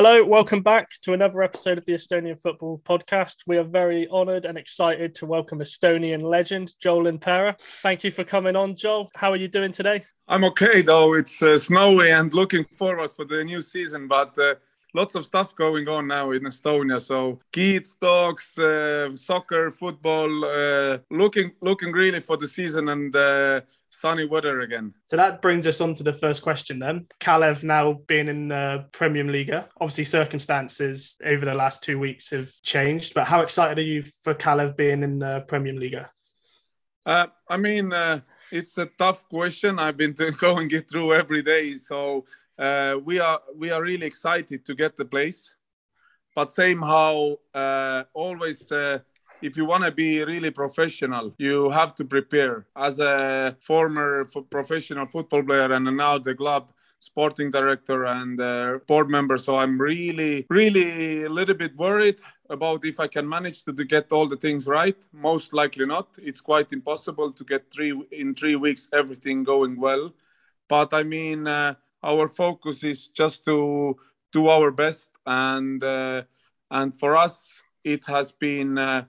Hello, welcome back to another episode of the Estonian Football Podcast. We are very honoured and excited to welcome Estonian legend Joel Lindpere. Thank you for coming on, Joel. How are you doing today? I'm okay, though. It's uh, snowy and looking forward for the new season, but uh, lots of stuff going on now in Estonia. So kids, dogs, uh, soccer, football, uh, looking looking really for the season and uh, sunny weather again. So that brings us on to the first question then. Kalev now being in the Premier League, obviously circumstances over the last two weeks have changed, but how excited are you for Kalev being in the Premier League? Uh, I mean, uh, it's a tough question. I've been going it through every day, so uh, we are we are really excited to get the place. But same how uh, always uh, if you want to be really professional, you have to prepare. As a former professional football player and now the club sporting director and uh, board member, so I'm really, really a little bit worried about if I can manage to, get all the things right. Most likely not. It's quite impossible to get three in three weeks everything going well. But I mean, uh, our focus is just to do our best, and uh, and for us, it has been uh,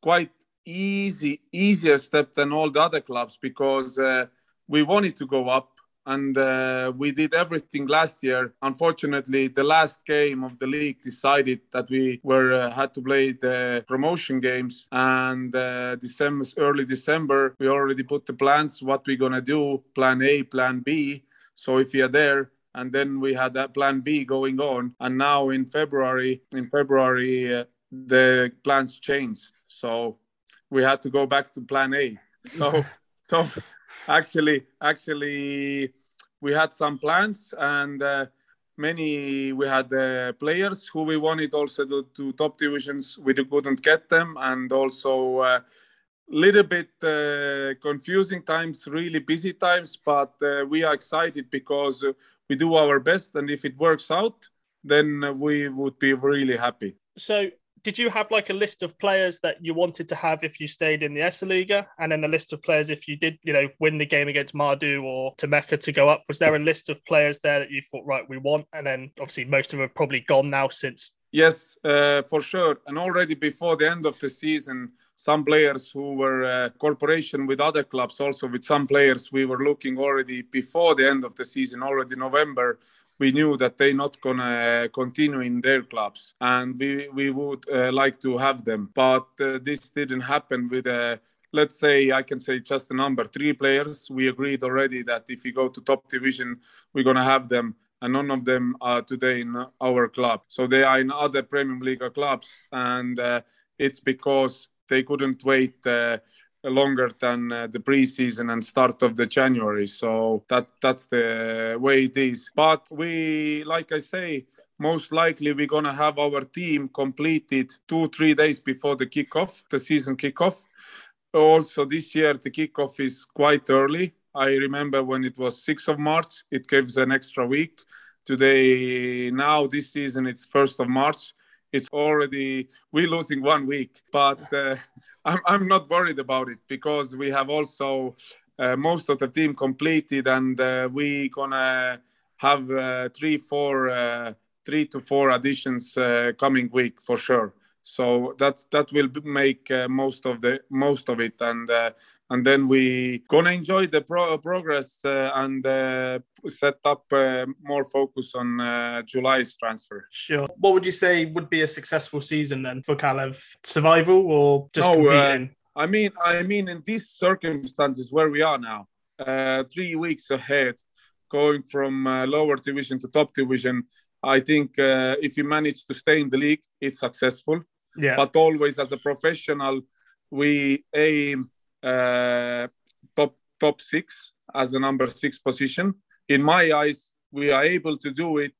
quite easy, easier step than all the other clubs because uh, we wanted to go up and uh, we did everything last year. Unfortunately, the last game of the league decided that we were uh, had to play the promotion games, and uh, December, early December, we already put the plans what we're gonna do, plan A, plan B. So if you're there, and then we had that plan B going on, and now in February, in February, uh, the plans changed. So we had to go back to plan A. So so actually actually we had some plans and uh, many we had uh, players who we wanted also to, to, top divisions we couldn't get them and also uh, little bit uh, confusing times really busy times but uh, we are excited because we do our best and if it works out then we would be really happy so did you have like a list of players that you wanted to have if you stayed in the Esiliiga, and then a list of players if you did, you know, win the game against Maardu or Tammeka to go up? Was there a list of players there that you thought, right, we want? And then obviously most of them are probably gone now since. Yes, uh, for sure. And already before the end of the season, some players who were uh, corporation with other clubs, also with some players we were looking already before the end of the season, already November, we knew that they're not gonna continue in their clubs, and we we would uh, like to have them. But uh, this didn't happen with uh, let's say I can say just the number three players. We agreed already that if we go to top division, we're gonna have them, and none of them are today in our club. So they are in other Premium League clubs, and uh, it's because they couldn't wait. Uh, longer than uh, the preseason and start of the January. So that that's the way it is. But we, like I say, most likely we're gonna have our team completed two three days before the kickoff, the season kickoff. Also, this year the kickoff is quite early. I remember when it was 6th of March, it gives an extra week. Today, now this season, it's 1st of March it's already we're losing one week but uh, I'm, I'm not worried about it because we have also uh, most of the team completed and uh, we gonna have uh, three four uh, three to four additions uh, coming week for sure so that that will make uh, most of the most of it. And uh, and then we gonna enjoy the pro- progress uh, and uh, set up uh, more focus on uh, july's transfer. Sure. What would you say would be a successful season then for kalev? Survival or just no, competing? I mean i mean in these circumstances where we are now three weeks ahead going from lower division to top division I think uh, if you manage to stay in the league, it's successful. Yeah. But always as a professional, we aim uh, top top six as the number six position. In my eyes, we are able to do it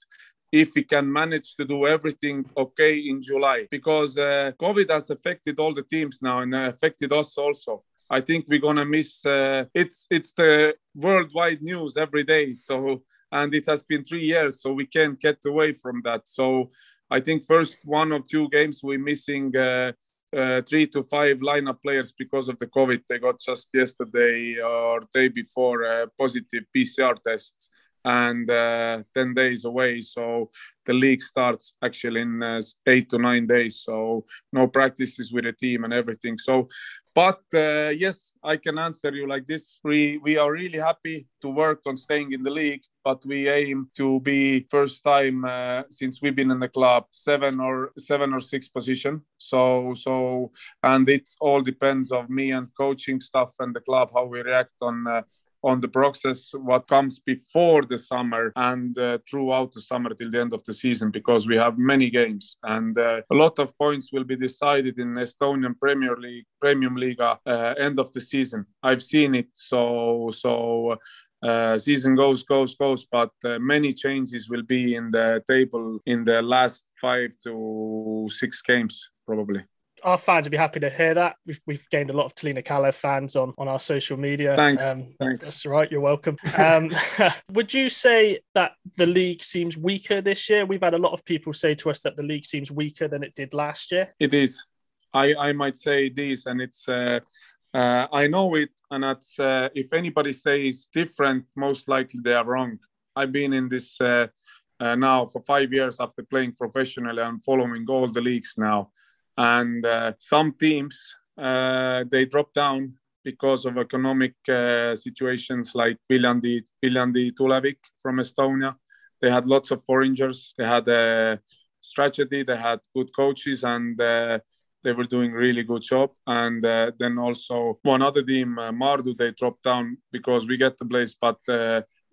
if we can manage to do everything okay in July because uh, COVID has affected all the teams now and affected us also. I think we're gonna miss. Uh, it's it's the worldwide news every day. So and it has been three years, so we can't get away from that. So I think first one or two games we're missing. Uh, uh, three to five lineup players because of the COVID. They got just yesterday or day before uh, positive PCR tests, and uh, 10 days away. So the league starts actually in uh, eight to nine days. So no practices with the team and everything. So, but uh, yes, I can answer you like this. We, we are really happy to work on staying in the league, but we aim to be first time uh, since we've been in the club seven or seven or six position. So, so, and it all depends of me and coaching stuff and the club, how we react on uh, on the process what comes before the summer and uh, throughout the summer till the end of the season because we have many games and uh, a lot of points will be decided in Estonian Premier League Premium liiga uh, end of the season. I've seen it so so uh, season goes goes goes but uh, many changes will be in the table in the last 5 to 6 games probably our fans would be happy to hear that. We've, we've gained a lot of Tallinna Kalev fans on, on our social media. Thanks. Um, Thanks. That's right. You're welcome. Um, would you say that the league seems weaker this year? We've had a lot of people say to us that the league seems weaker than it did last year. It is. I, I might say this, and it's. Uh, uh, I know it, and that's uh, if anybody says it's different, most likely they are wrong. I've been in this uh, uh, now for five years after playing professionally and following all the leagues now and uh, some teams uh, they drop down because of economic uh, situations like Viljandi, Viljandi Tulevik from Estonia. They had lots of foreigners. They had a strategy. They had good coaches, and uh, they were doing really good job. And uh, then also one other team, uh, Maardu, they dropped down because we get the place, but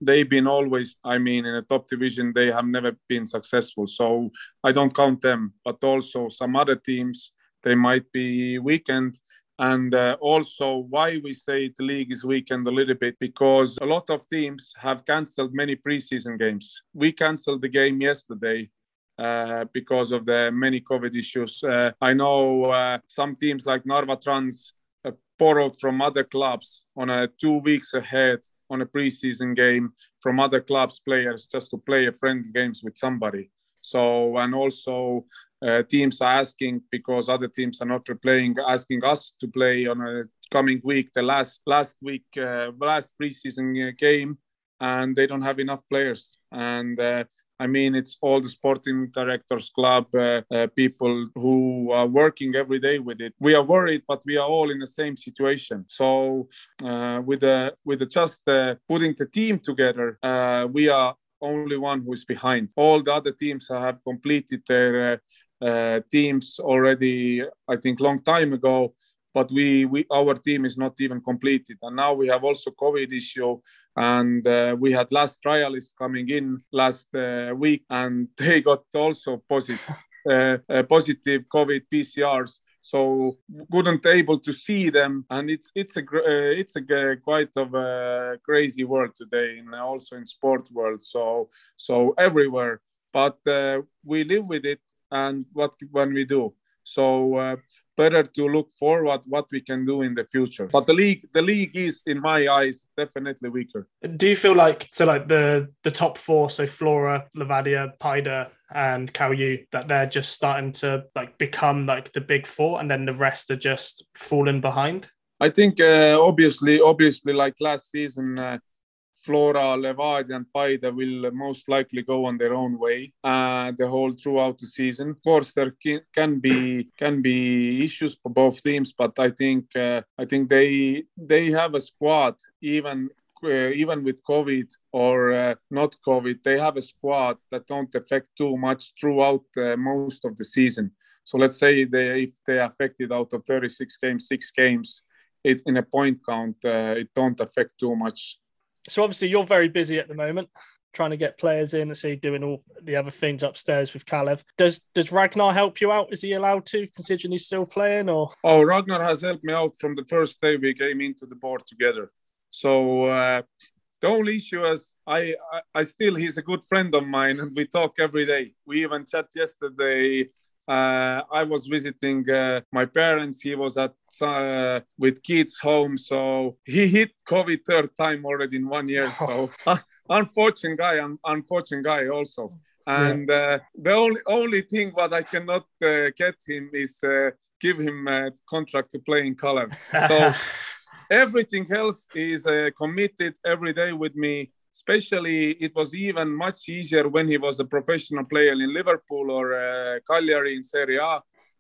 they've been always i mean in a top division they have never been successful. So i don't count them but also some other teams they might be weakened. And uh, also why we say the league is weakened a little bit because a lot of teams have cancelled many preseason games. We canceled the game yesterday uh, because of the many covid issues. Uh, i know uh, some teams like narva trans borrowed from other clubs on a two weeks ahead on a preseason game from other clubs players just to play a friendly games with somebody. So and also uh, teams are asking because other teams are not playing asking us to play on a coming week the last last week uh, last preseason game and they don't have enough players. And uh, I mean, it's all the sporting directors club uh, uh, people who are working every day with it. We are worried, but we are all in the same situation. So uh, with the with the just uh, putting the team together, uh, we are only one who is behind. All the other teams have completed their uh, teams already. I think long time ago but we, we our team is not even completed. And now we have also covid issue and uh, we had last trialists coming in last uh, week and they got also positive uh, uh, positive covid pcrs so couldn't able to see them and it's it's a uh, it's a quite of a crazy world today and also in sports world so so everywhere. But uh, we live with it and what when we do. So uh, better to look forward what we can do in the future. But the league, the league is, in my eyes, definitely weaker. Do you feel like so like the the top four, so Flora, Levadia, Paide, and Kalju, that they're just starting to like become like the big four, and then the rest are just falling behind? I think uh, obviously, obviously, like last season. Uh, Flora, Levadia, and Paide will most likely go on their own way uh, the whole throughout the season. Of course, there can be can be issues for both teams, but I think uh, I think they they have a squad even uh, even with COVID or uh, not COVID, they have a squad that don't affect too much throughout uh, most of the season. So let's say they, if they affected out of 36 games, six games, it, in a point count, uh, it don't affect too much so obviously you're very busy at the moment trying to get players in and see doing all the other things upstairs with Kalev. Does does Ragnar help you out? Is he allowed to, considering he's still playing? Or oh, Ragnar has helped me out from the first day we came into the board together. So uh, the only issue is I, I, I still he's a good friend of mine and we talk every day. We even chat yesterday uh, I was visiting uh, my parents. He was at uh, with kids home, so he hit COVID third time already in one year. So unfortunate guy, un- unfortunate guy also. And yeah. Uh, the only only thing what I cannot uh, get him is uh, give him a contract to play in Kalev. So everything else is committed every day with me especially it was even much easier when he was a professional player in Liverpool or uh, Cagliari in Serie A,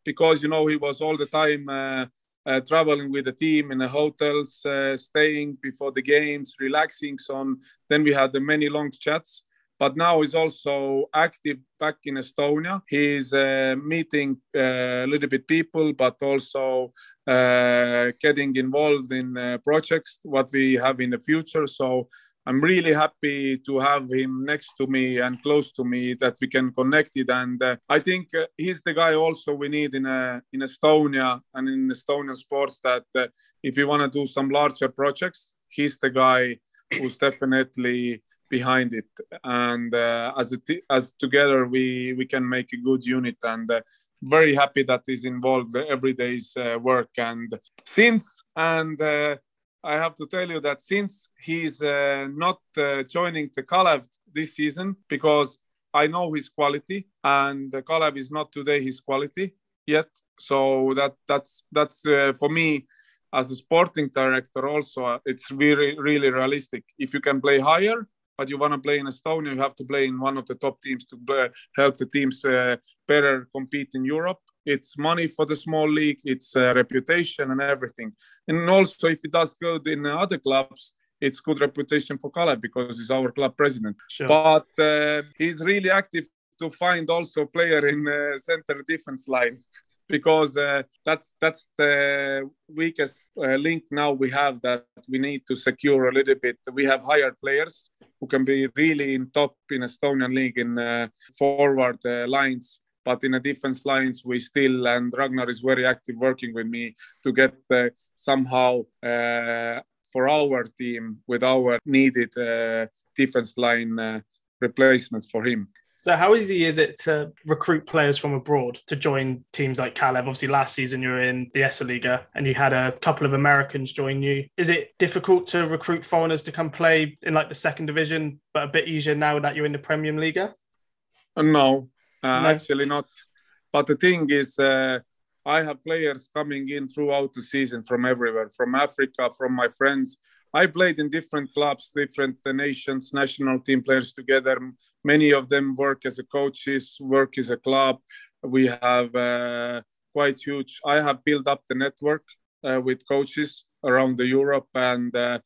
because you know he was all the time uh, uh, traveling with the team in the hotels, uh, staying before the games, relaxing. So then we had the many long chats. But now he's also active back in Estonia. He's uh, meeting uh, a little bit people, but also getting involved in projects what we have in the future. So I'm really happy to have him next to me and close to me that we can connect it. And uh, I think uh, he's the guy also we need in uh, in Estonia and in Estonian sports that uh, if you want to do some larger projects, he's the guy who's definitely behind it. And uh, as t- as together we we can make a good unit. And uh, very happy that he's involved every day's work. And since and I have to tell you that since he's uh, not uh, joining the Kalev this season, because I know his quality, and the Kalev is not today his quality yet. So that that's that's uh, for me as a sporting director. Also, uh, it's really really realistic. If you can play higher, but you want to play in Estonia, you have to play in one of the top teams to help the teams uh, better compete in Europe it's money for the small league, it's uh, reputation and everything. And also, if it does good in other clubs, it's good reputation for Kalev because he's our club president. Sure. But uh, he's really active to find also player in uh, center defense line because uh, that's that's the weakest uh, link now we have that we need to secure a little bit. We have hired players who can be really in top in Estonian league in uh, forward uh, lines but in a defense lines we still and Ragnar is very active working with me to get uh, somehow uh, for our team with our needed uh, defense line uh, replacements for him. So, how easy is it to recruit players from abroad to join teams like Kalev? Obviously, last season you were in the Esiliiga and you had a couple of Americans join you. Is it difficult to recruit foreigners to come play in like the second division, but a bit easier now that you're in the Premier League? No, uh, no. Actually, not. But the thing is, uh, I have players coming in throughout the season from everywhere, from Africa, from my friends. I played in different clubs, different nations, national team players together. Many of them work as a coaches, work as a club. We have uh, quite huge. I have built up the network uh, with coaches around the Europe, and uh,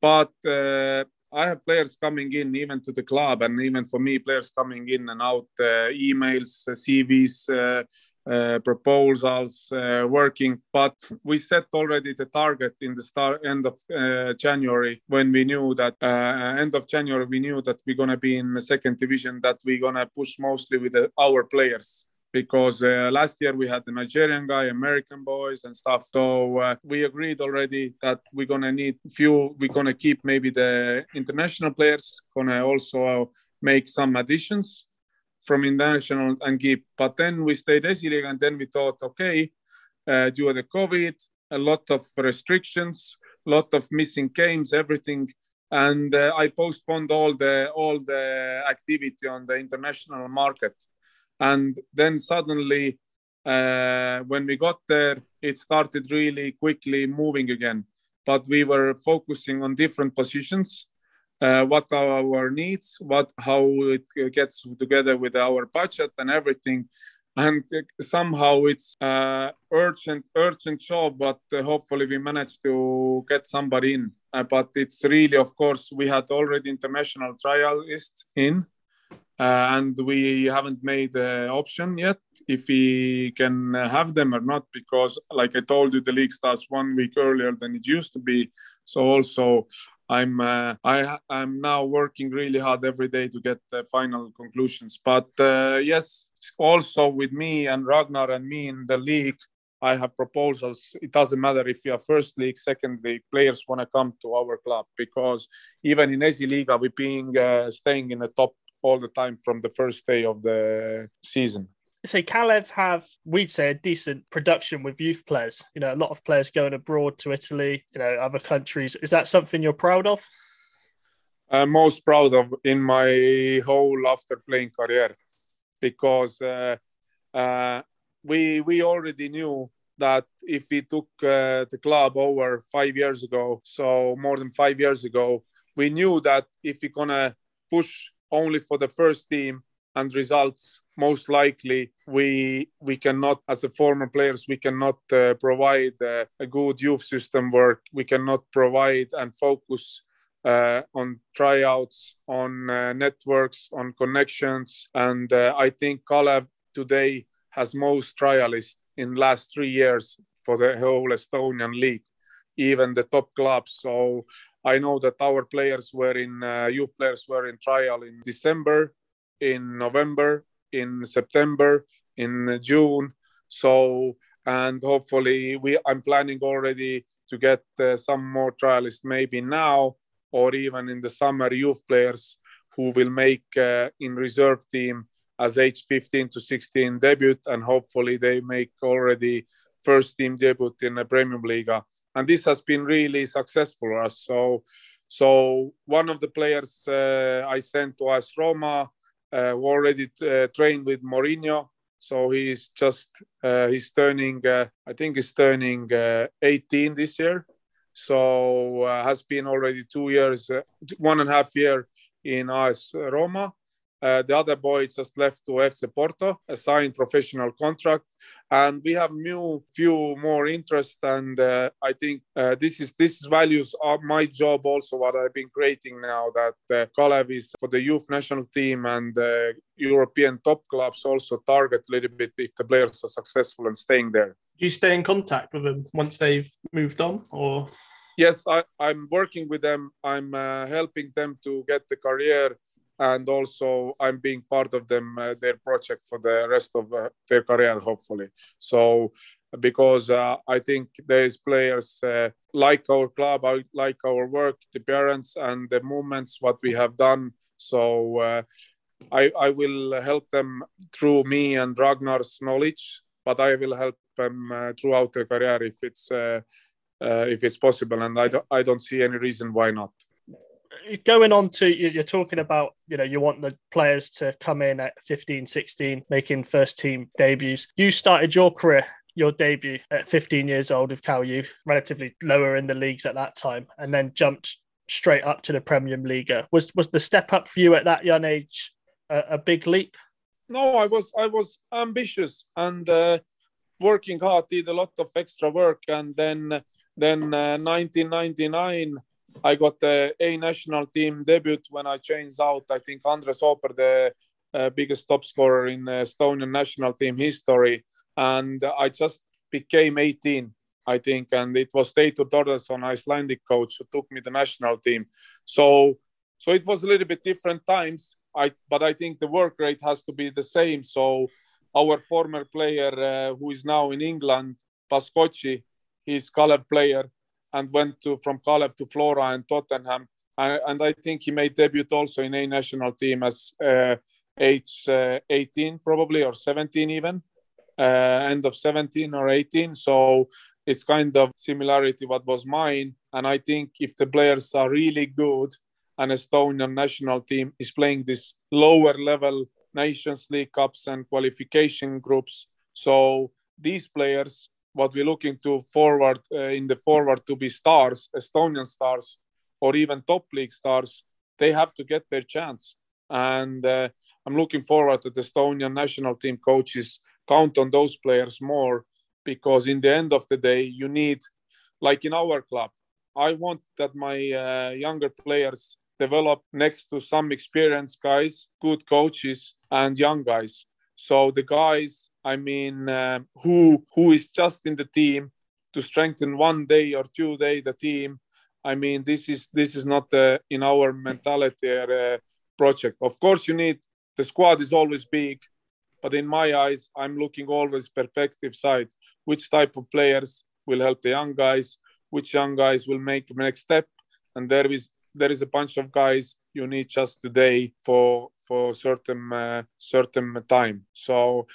but uh, I have players coming in even to the club, and even for me, players coming in and out, uh, emails, uh, CVs, uh, uh, proposals, uh, working. But we set already the target in the start end of uh, January when we knew that end of January we knew that we're gonna be in the second division, that we're gonna push mostly with the, our players because uh, last year we had the Nigerian guy, American boys and stuff. So uh, we agreed already that we're gonna need few. We're gonna keep maybe the international players. Gonna also make some additions from international and keep. But then we stayed Esiliiga, and then we thought, okay, uh, due to the COVID, a lot of restrictions, a lot of missing games, everything and uh, I postponed all the all the activity on the international market and then suddenly uh, when we got there it started really quickly moving again. But we were focusing on different positions uh, what are our needs what how it gets together with our budget and everything. And somehow it's uh, urgent urgent job but uh, hopefully we managed to get somebody in. Uh, but it's really of course we had already international trialists in uh, and we haven't made an option yet if we can have them or not because like i told you the league starts one week earlier than it used to be so also i'm uh, i i'm now working really hard every day to get the final conclusions but uh, yes also with me and ragnar and me in the league I have proposals. It doesn't matter if you are first league, second league. Players want to come to our club because even in Esiliiga, we're being uh, staying in the top all the time from the first day of the season. So Kalev have, we'd say, a decent production with youth players. You know, a lot of players going abroad to Italy, you know, other countries. Is that something you're proud of? I'm most proud of in my whole after playing career, because uh, uh, we we already knew that if we took uh, the club over five years ago, so more than five years ago, we knew that if we're gonna push only for the first team and results most likely we we cannot as a former players we cannot uh, provide uh, a good youth system work. We cannot provide and focus uh, on tryouts on uh, networks on connections. And uh, i think kalev today has most trialists in last three years for the whole estonian league even the top clubs. So i know that our players were in uh, youth players were in trial in december in november in September, in June. So and hopefully we I'm planning already to get uh, some more trialists maybe now or even in the summer youth players who will make uh, in reserve team as age 15 to 16 debut and hopefully they make already first team debut in the premium league and this has been really successful for us so so one of the players uh, i sent to AS Roma uh, already uh, trained with Mourinho. So he's just uh, he's turning I think he's turning 18 this year. So has been already two years, one and a half year in AS Roma uh, the other boy just left to FC Porto, a signed professional contract, and we have new few more interest. And uh, I think uh, this is this values are my job also what I've been creating now. That uh, Kalev is for the youth national team and uh, European top clubs also target a little bit if the players are successful and staying there. Do you stay in contact with them once they've moved on, or? Yes, I, am working with them. I'm uh, helping them to get the career and also I'm being part of them uh, their project for the rest of uh, their career, hopefully. So because uh, I think there's players uh, like our club, like our work, the parents and the movements what we have done. So uh, I, I will help them through me and Ragnar's knowledge, but I will help them uh, throughout their career if it's if it's possible, and I don't I don't see any reason why not going on to you're talking about you know you want the players to come in at 15 16 making first team debuts you started your career your debut at 15 years old with Cal Youth, relatively lower in the leagues at that time, and then jumped straight up to the Premier League. Was was the step up for you at that young age a, a big leap? No, I was I was ambitious and uh, working hard. Did a lot of extra work, and then then uh, 1999 I got the A national team debut when I changed out. I think Andres Oper, the uh, biggest top scorer in Estonian national team history, and I just became 18, I think, and it was Teitur Thordarson, Icelandic coach, who took me the national team. So, so it was a little bit different times. I, but I think the work rate has to be the same. So, our former player, uh, who is now in England, Paskotši, he's Kalev player and went to from Kalev to Flora and Tottenham. And, and I think he made debut also in a national team as uh, age uh, 18 probably or 17 even, uh, end of 17 or 18. So it's kind of similarity what was mine. And I think if the players are really good, an Estonian national team is playing this lower level Nations League cups and qualification groups. So these players what we're looking to forward uh, in the forward to be stars, Estonian stars, or even top league stars, they have to get their chance. And uh, I'm looking forward that the Estonian national team coaches count on those players more because in the end of the day, you need, like in our club, I want that my uh, younger players develop next to some experienced guys, good coaches, and young guys. So the guys I mean, uh, who who is just in the team to strengthen one day or two day the team. I mean, this is this is not uh, in our mentality uh, project. Of course, you need the squad is always big, but in my eyes, I'm looking always perspective side. Which type of players will help the young guys? Which young guys will make the next step? And there is there is a bunch of guys you need just today for for certain uh, certain time. So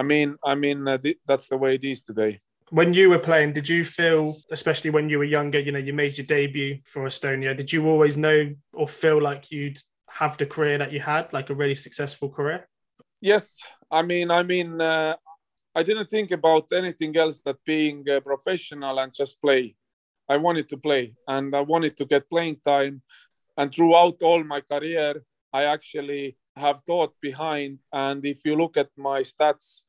I mean, I mean uh, th- that's the way it is today. When you were playing, did you feel, especially when you were younger, you know, you made your debut for Estonia, did you always know or feel like you'd have the career that you had, like a really successful career? Yes, I mean, I mean, uh, I didn't think about anything else that being a professional and just play. I wanted to play and I wanted to get playing time. and throughout all my career, I actually have thought behind. And if you look at my stats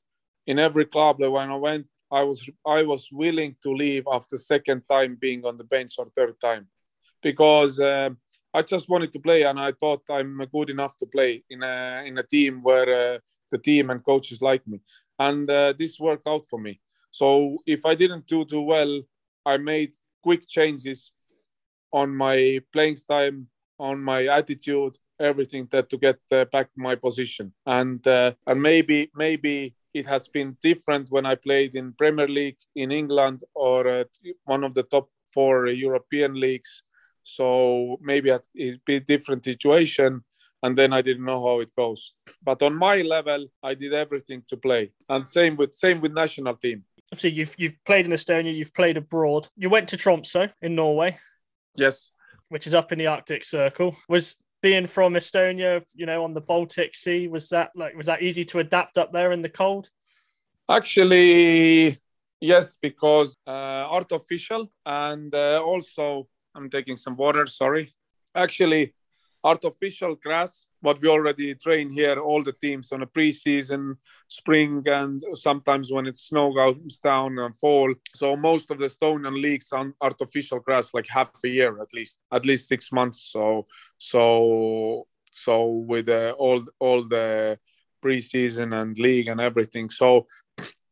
in every club that when I went, I was I was willing to leave after second time being on the bench or third time, because uh, I just wanted to play and I thought I'm good enough to play in a in a team where uh, the team and coaches like me, and uh, this worked out for me. So if I didn't do too well, I made quick changes on my playing time, on my attitude, everything that to get uh, back my position. And uh, and maybe maybe it has been different when I played in Premier League in England or uh, one of the top four European leagues. So maybe it'd be a different situation. And then I didn't know how it goes. But on my level, I did everything to play. And same with same with national team. Obviously, you've you've played in Estonia, you've played abroad. You went to Tromsø in Norway. Yes. Which is up in the Arctic Circle. Was being from Estonia, you know, on the Baltic Sea, was that like was that easy to adapt up there in the cold? Actually, yes, because uh, artificial and uh, also I'm taking some water. Sorry. Actually, artificial grass, what we already train here, all the teams on a preseason, spring, and sometimes when it snow goes down and fall. So most of the Estonian leagues on artificial grass, like half a year at least, at least six months. So so so with uh, all all the preseason and league and everything. So,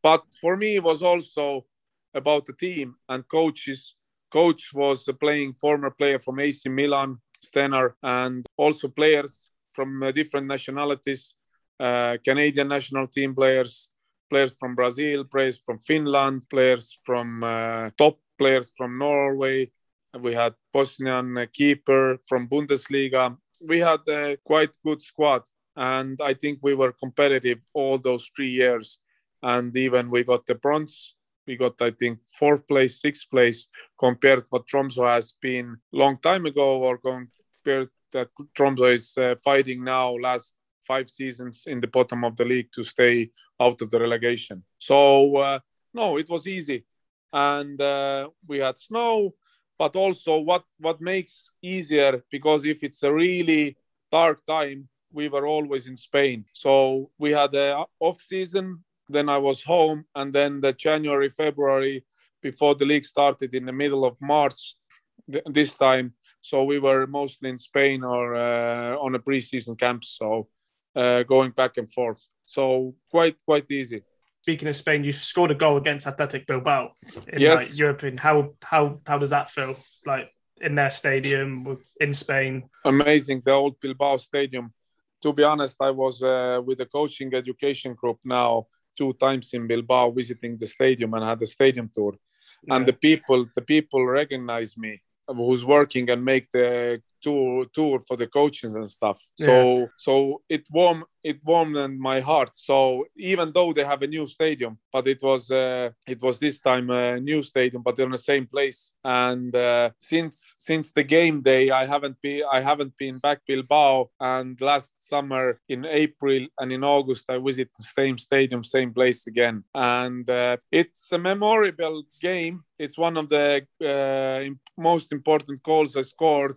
but for me, it was also about the team and coaches. Coach was playing former player from AC Milan Steinar, and also players from uh, different nationalities, uh, Canadian national team players, players from Brazil, players from Finland, players from uh, top players from Norway. We had Bosnian keeper from Bundesliga. We had a quite good squad, and I think we were competitive all those three years. And even we got the bronze we got I think fourth place, sixth place compared what Tromsø has been long time ago, or compared that Tromsø is uh, fighting now last five seasons in the bottom of the league to stay out of the relegation. So uh, no, it was easy, and uh, we had snow, but also what what makes easier because if it's a really dark time, we were always in Spain, so we had a off season then I was home, and then the January, February, before the league started in the middle of March, th- this time. So we were mostly in Spain or uh, on a preseason camp, so uh, going back and forth. So quite quite easy. Speaking of Spain, you scored a goal against Athletic Bilbao in yes. like, European. How how how does that feel? Like in their stadium in Spain? Amazing, the old Bilbao stadium. To be honest, I was uh, with the coaching education group now two times in Bilbao visiting the stadium and had a stadium tour. Yeah. And the people, the people recognize me who's working and make the tour tour for the coaches and stuff. So yeah. so it warm it warmed my heart. So even though they have a new stadium, but it was uh, it was this time a new stadium, but in the same place. And uh, since since the game day, I haven't been I haven't been back Bilbao. And last summer in April and in August, I visit the same stadium, same place again. And uh, it's a memorable game. It's one of the uh, most important goals I scored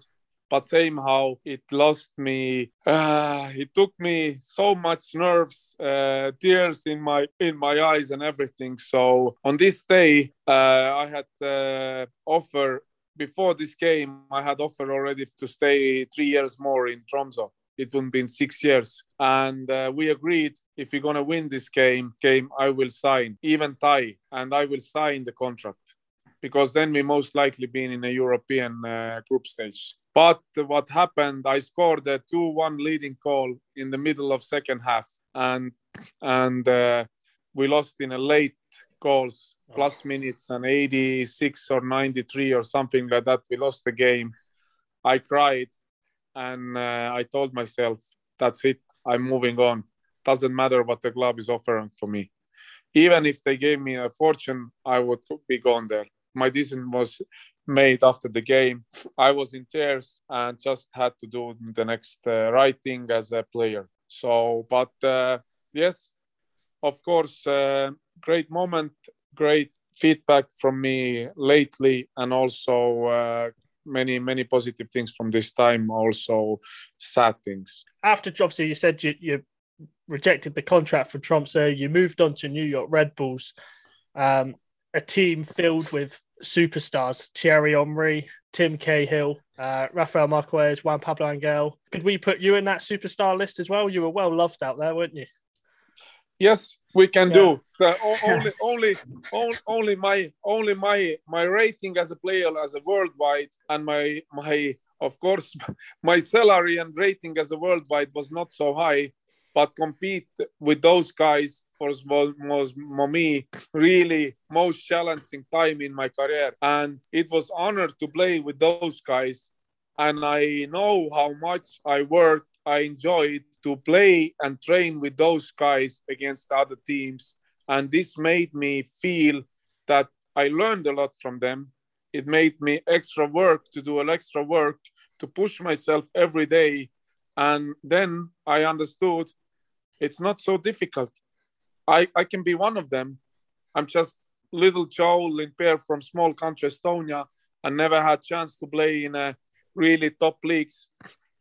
but somehow it lost me uh, it took me so much nerves uh, tears in my in my eyes and everything. So on this day uh, i had uh, offer before this game i had offer already to stay three years more in tromso it would have been six years. And uh, we agreed if we're going to win this game game i will sign even tie and i will sign the contract because then we most likely been in a european uh, group stage but what happened? I scored a two-one leading goal in the middle of second half, and and uh, we lost in a late goals plus minutes and 86 or 93 or something like that. We lost the game. I cried, and uh, I told myself, "That's it. I'm moving on. Doesn't matter what the club is offering for me. Even if they gave me a fortune, I would be gone there." My decision was made after the game. I was in tears and just had to do the next uh, writing as a player. So, but uh, yes, of course, uh, great moment, great feedback from me lately, and also uh, many many positive things from this time also sad things after obviously you said you, you rejected the contract for Tromsø you moved on to New York Red Bulls um, a team filled with superstars Thierry Henry Tim Cahill uh, Rafael Marquez Juan Pablo Angel. Could we put you in that superstar list as well? You were well loved out there weren't you? Yes we can yeah. do the, only only only my only my my rating as a player as a worldwide and my my of course my salary and rating as a worldwide was not so high but compete with those guys was was for me really most challenging time in my career and it was honor to play with those guys and i know how much i worked I enjoyed to play and train with those guys against other teams. And this made me feel that I learned a lot from them. It made me extra work to do an extra work to push myself every day. And then I understood it's not so difficult. I, I can be one of them. I'm just little Joel Lindpere from small country Estonia and never had chance to play in a really top leagues,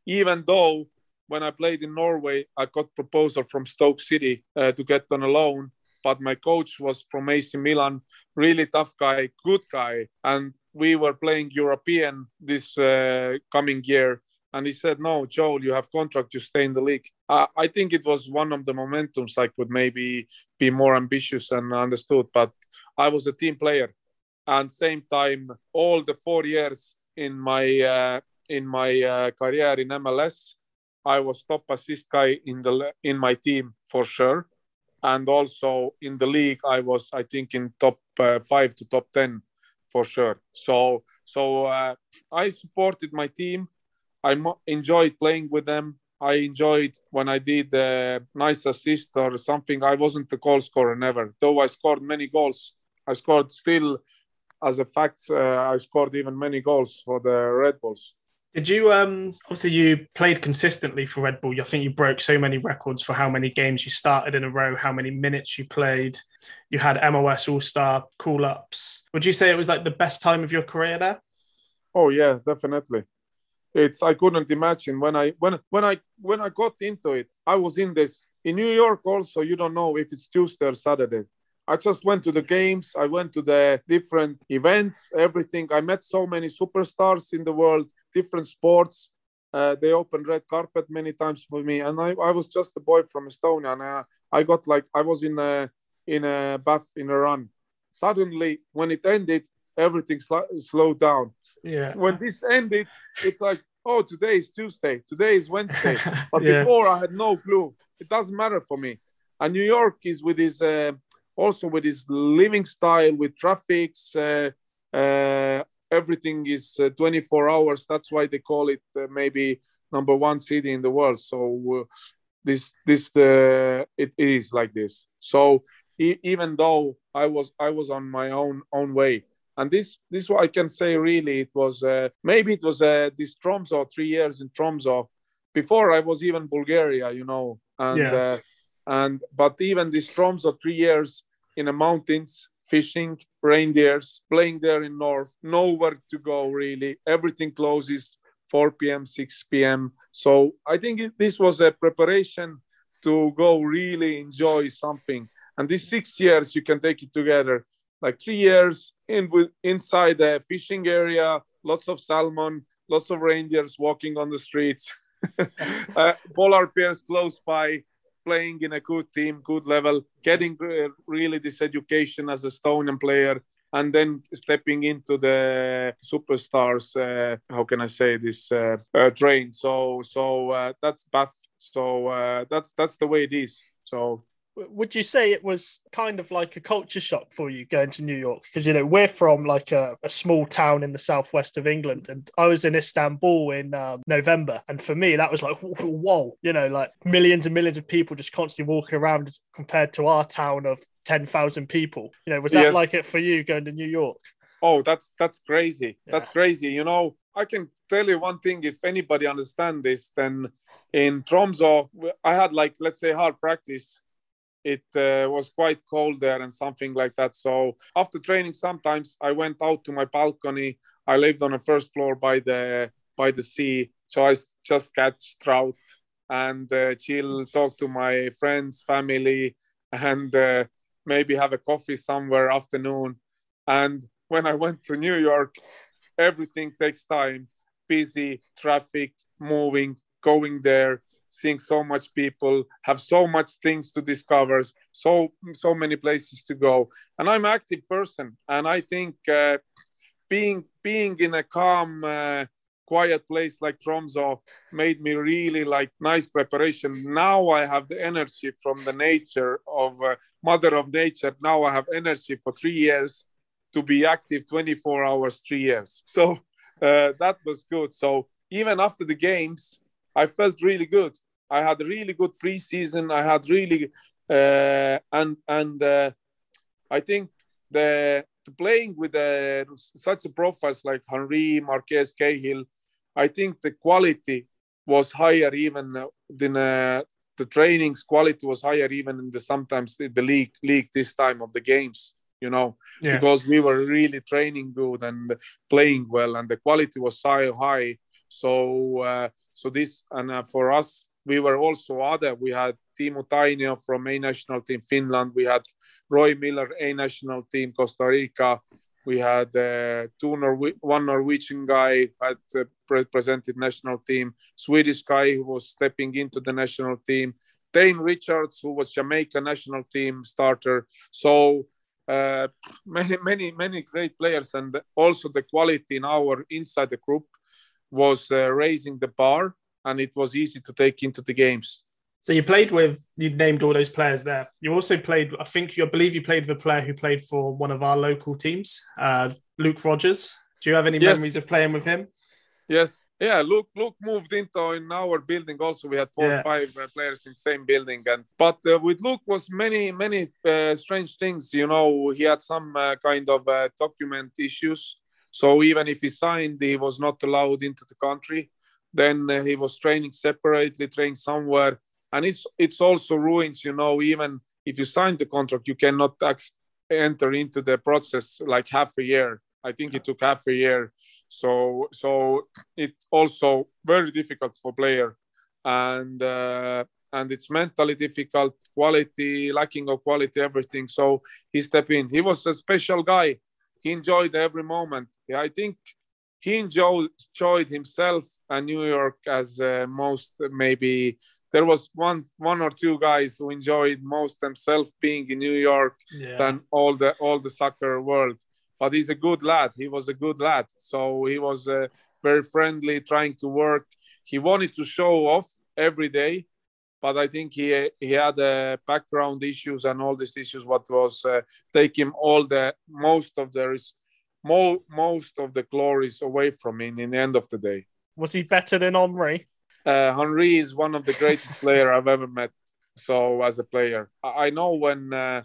even though when I played in Norway, I got proposal from Stoke City uh, to get on a loan. But my coach was from AC Milan, really tough guy, good guy, and we were playing European this uh, coming year. And he said, "No, Joel, you have contract. You stay in the league." Uh, I think it was one of the momentums I could maybe be more ambitious and understood. But I was a team player, and same time, all the four years in my uh, in my uh, career in MLS, I was top assist guy in the in my team for sure, and also in the league I was I think in top uh, five to top ten for sure. So so uh, I supported my team. I mo- enjoyed playing with them. I enjoyed when I did a nice assist or something. I wasn't the goal scorer never, though I scored many goals. I scored still, as a fact, uh, I scored even many goals for the Red Bulls. Did you um obviously you played consistently for Red Bull? I think you broke so many records for how many games you started in a row, how many minutes you played. You had MLS All Star call ups. Would you say it was like the best time of your career there? Oh yeah, definitely. It's I couldn't imagine when I when when I when I got into it. I was in this in New York also. You don't know if it's Tuesday or Saturday. I just went to the games. I went to the different events, everything. I met so many superstars in the world different sports. Uh, they opened red carpet many times for me, and I, I was just a boy from Estonia, and uh, I got like I was in a in a bath in a run. Suddenly, when it ended, everything sl- slowed down. Yeah. When this ended, it's like, oh, today is Tuesday, today is Wednesday. But yeah. before, I had no clue. It doesn't matter for me. And New York is with his uh, also with his living style, with traffics. Uh, uh, everything is uh, 24 hours. That's why they call it uh, maybe number one city in the world. So uh, this this it is like this. So e- even though I was I was on my own own way, and this this what I can say really it was uh, maybe it was uh, this Tromso three years in Tromso before I was even Bulgaria, you know, and yeah. uh, and but even this Tromso three years in the mountains fishing, reindeers, playing there in north, nowhere to go really. Everything closes 4 p.m., 6 p.m. So I think it, this was a preparation to go really enjoy something. And these six years, you can take it together. Like three years in with inside the fishing area, lots of salmon, lots of reindeers walking on the streets, uh, polar bears close by, playing in a good team, good level, getting uh, really this education as a Estonian player, and then stepping into the superstars. Uh, how can I say this uh, uh train? So so uh, that's Bath. So uh, that's that's the way it is. So would you say it was kind of like a culture shock for you going to New York? Because you know we're from like a, a, small town in the southwest of England, and I was in Istanbul in um, November, and for me that was like whoa, you know, like millions and millions of people just constantly walking around compared to our town of ten thousand people. You know, was that yes. like it for you going to New York? Oh, that's that's crazy. Yeah. That's crazy. You know, I can tell you one thing. If anybody understand this, then in Tromso, I had like let's say hard practice it uh, was quite cold there and something like that. So after training, sometimes I went out to my balcony. I lived on the first floor by the by the sea, so I just catch trout and uh, chill, talk to my friends, family, and uh, maybe have a coffee somewhere afternoon. And when I went to New York, everything takes time, busy, traffic, moving, going there seeing so much people have so much things to discover so so many places to go and i'm an active person and i think uh, being being in a calm uh, quiet place like Tromso made me really like nice preparation. Now I have the energy from the nature of uh, mother of nature. Now I have energy for three years to be active 24 hours, three years. So uh, that was good. So even after the games, I felt really good. I had a really good preseason. I had really uh, and and uh, I think the, the playing with uh, such a profiles like Henry, Marquez, Cahill, I think the quality was higher even than uh, the trainings quality was higher even in the sometimes the league league this time of the games you know yeah. because we were really training good and playing well and the quality was so high so uh, so this and uh, for us we were also other. We had Teemu Tainio from A national team Finland. We had Roy Miller A national team Costa Rica. We had uh, two Nor- one Norwegian guy had uh, represented national team, Swedish guy who was stepping into the national team, Dane Richards who was Jamaica national team starter. So uh, many many many great players, and also the quality in our inside the group was uh, raising the bar and it was easy to take into the games. So you played with you named all those players there. You also played, I think, you I believe you played with a player who played for one of our local teams, uh, Luke Rogers. Do you have any yes. memories of playing with him? Yes, yeah. Luke Luke moved into in our building. Also, we had four yeah. or five uh, players in same building, and but uh, with Luke was many many uh, strange things. You know, he had some uh, kind of uh, document issues. So even if he signed, he was not allowed into the country. Then uh, he was training separately, training somewhere, and it's it's also ruins. You know, even if you sign the contract, you cannot enter into the process like half a year. I think it took half a year. So so it's also very difficult for player, and uh, and it's mentally difficult, quality lacking of quality, everything. So he stepped in. He was a special guy. He enjoyed every moment. Yeah, I think he enjoyed, enjoyed himself and New York as uh, most maybe there was one one or two guys who enjoyed most themselves being in New York yeah. than all the all the soccer world. But he's a good lad. He was a good lad. So he was uh, very friendly, trying to work. He wanted to show off every day, but I think he he had uh, background issues and all these issues. What was uh, him all the most of the mo- most of the glories away from him in the end of the day. Was he better than Henri? Uh, Henry is one of the greatest player I've ever met. So as a player, I know when uh,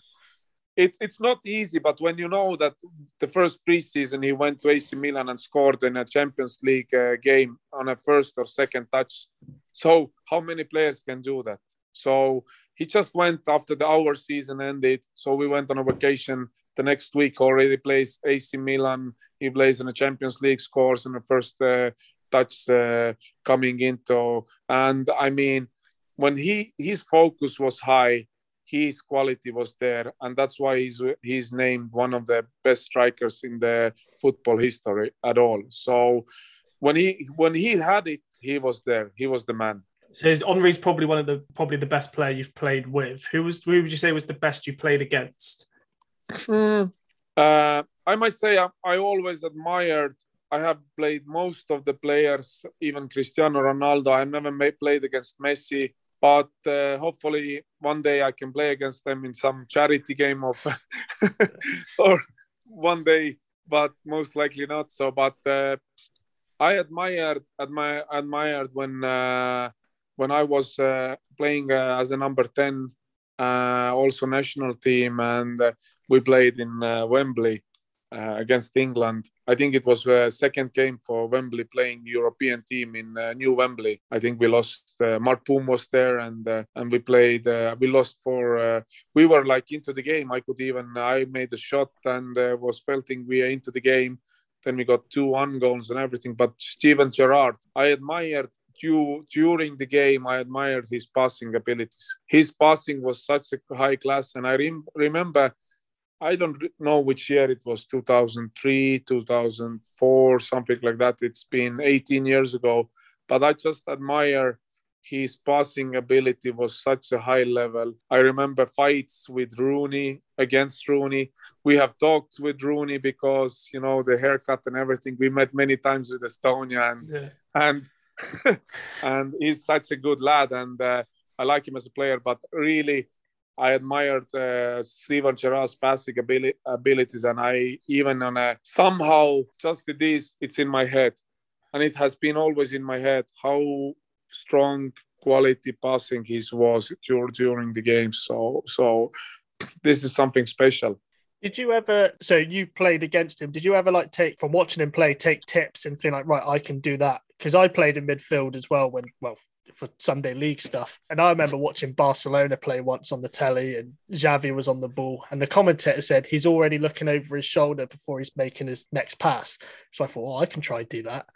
it's it's not easy, but when you know that the first preseason he went to AC Milan and scored in a Champions League uh, game on a first or second touch, so how many players can do that? So he just went after the our season ended. So we went on a vacation the next week already plays AC Milan. He plays in the Champions League, scores in the first uh, touch uh, coming into. And I mean, when he his focus was high, his quality was there, and that's why he's he's named one of the best strikers in the football history at all. So when he when he had it, he was there. He was the man. So Henry's probably one of the probably the best player you've played with. Who was who would you say was the best you played against? Mm, uh, I might say I, I, always admired. I have played most of the players, even Cristiano Ronaldo. I never may, played against Messi, but uh, hopefully one day I can play against them in some charity game of, or one day, but most likely not. So, but uh, I admired, admired, admired when uh, when I was uh, playing uh, as a number ten uh, also national team, and we played in Wembley. Uh, against England. I think it was a second game for Wembley playing European team in uh, New Wembley. I think we lost. Uh, Mart Poom was there, and uh, and we played. Uh, we lost for. Uh, we were like into the game. I could even. I made a shot and was felting we are into the game. Then we got two one goals and everything. But Steven Gerrard, I admired You, during the game, I admired his passing abilities. His passing was such a high class, and I rem- remember I don't know which year it was 2003, 2004, something like that. It's been 18 years ago, but I just admire his passing ability was such a high level. I remember fights with Rooney against Rooney. We have talked with Rooney because you know the haircut and everything. We met many times with Estonia and yeah. and and he's such a good lad and uh, I like him as a player. But really, I admired uh, Steven Gerrard's passing abilities, and I even on a somehow just this, it's in my head, and it has been always in my head how strong quality passing his was during during the game. So so this is something special. Did you ever? So you played against him. Did you ever like take from watching him play, take tips and feel like, right, I can do that? Because I played in midfield as well when, well, for Sunday league stuff. And I remember watching Barcelona play once on the telly, and Xavi was on the ball, and the commentator said he's already looking over his shoulder before he's making his next pass. So I thought, well, I can try do that.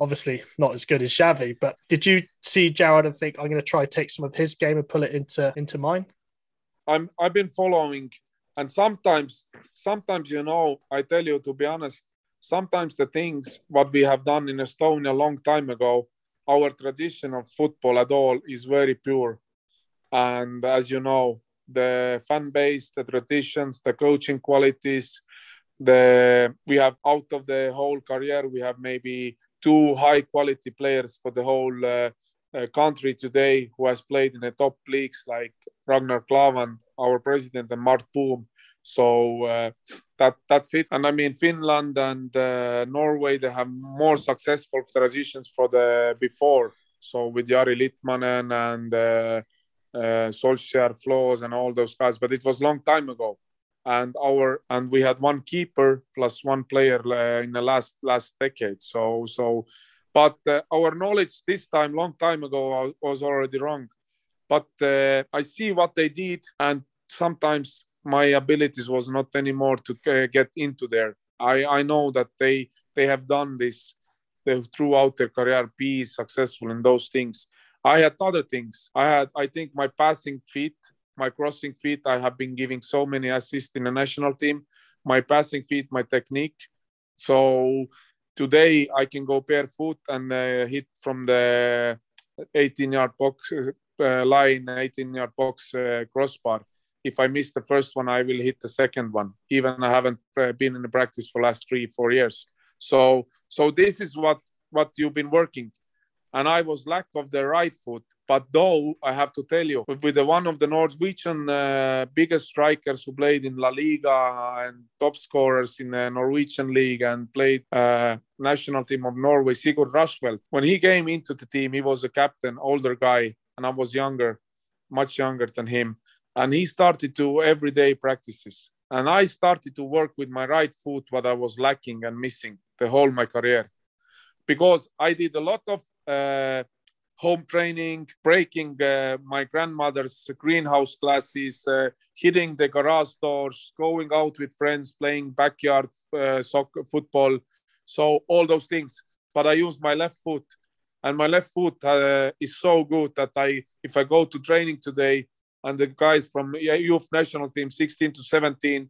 Obviously, not as good as Xavi, but did you see Gerrard and think I'm going to try take some of his game and pull it into into mine? I'm I've been following, and sometimes sometimes you know I tell you to be honest, sometimes the things what we have done in Estonia a long time ago our tradition of football at all is very pure. And as you know, the fan base, the traditions, the coaching qualities, the we have out of the whole career, we have maybe two high quality players for the whole uh, uh, country today who has played in the top leagues like Ragnar Klavan, our president, and Mart Poom. So uh, that that's it. And I mean, Finland and uh, Norway they have more successful transitions for the before. So with Jari Litmanen and uh, uh, Solskjaer, Floors, and all those guys, but it was long time ago. And our and we had one keeper plus one player uh, in the last last decade. So so, but uh, our knowledge this time, long time ago, was already wrong. But uh, I see what they did, and sometimes my abilities was not anymore to uh, get into there. I, I know that they they have done this throughout their career, be successful in those things. I had other things. I had I think my passing feet, my crossing feet. I have been giving so many assists in the national team. My passing feet, my technique. So today I can go barefoot and uh, hit from the 18 yard box uh, line, 18 yard box uh, crossbar if I miss the first one, I will hit the second one. Even I haven't been in the practice for last three, four years. So, so this is what what you've been working. And I was lack of the right foot, but though I have to tell you, with the one of the Norwegian uh, biggest strikers who played in La Liga and top scorers in the Norwegian league and played uh, national team of Norway, Sigurd Rushfeldt. When he came into the team, he was a captain, older guy, and I was younger, much younger than him and he started to everyday practices. And i started to work with my right foot what i was lacking and missing the whole my career. Because i did a lot of uh, home training breaking uh, my grandmother's greenhouse classes uh, hitting the garage doors going out with friends playing backyard uh, soccer football. So all those things. But i used my left foot. And my left foot uh, is so good that i if i go to training today and the guys from youth national team 16 to 17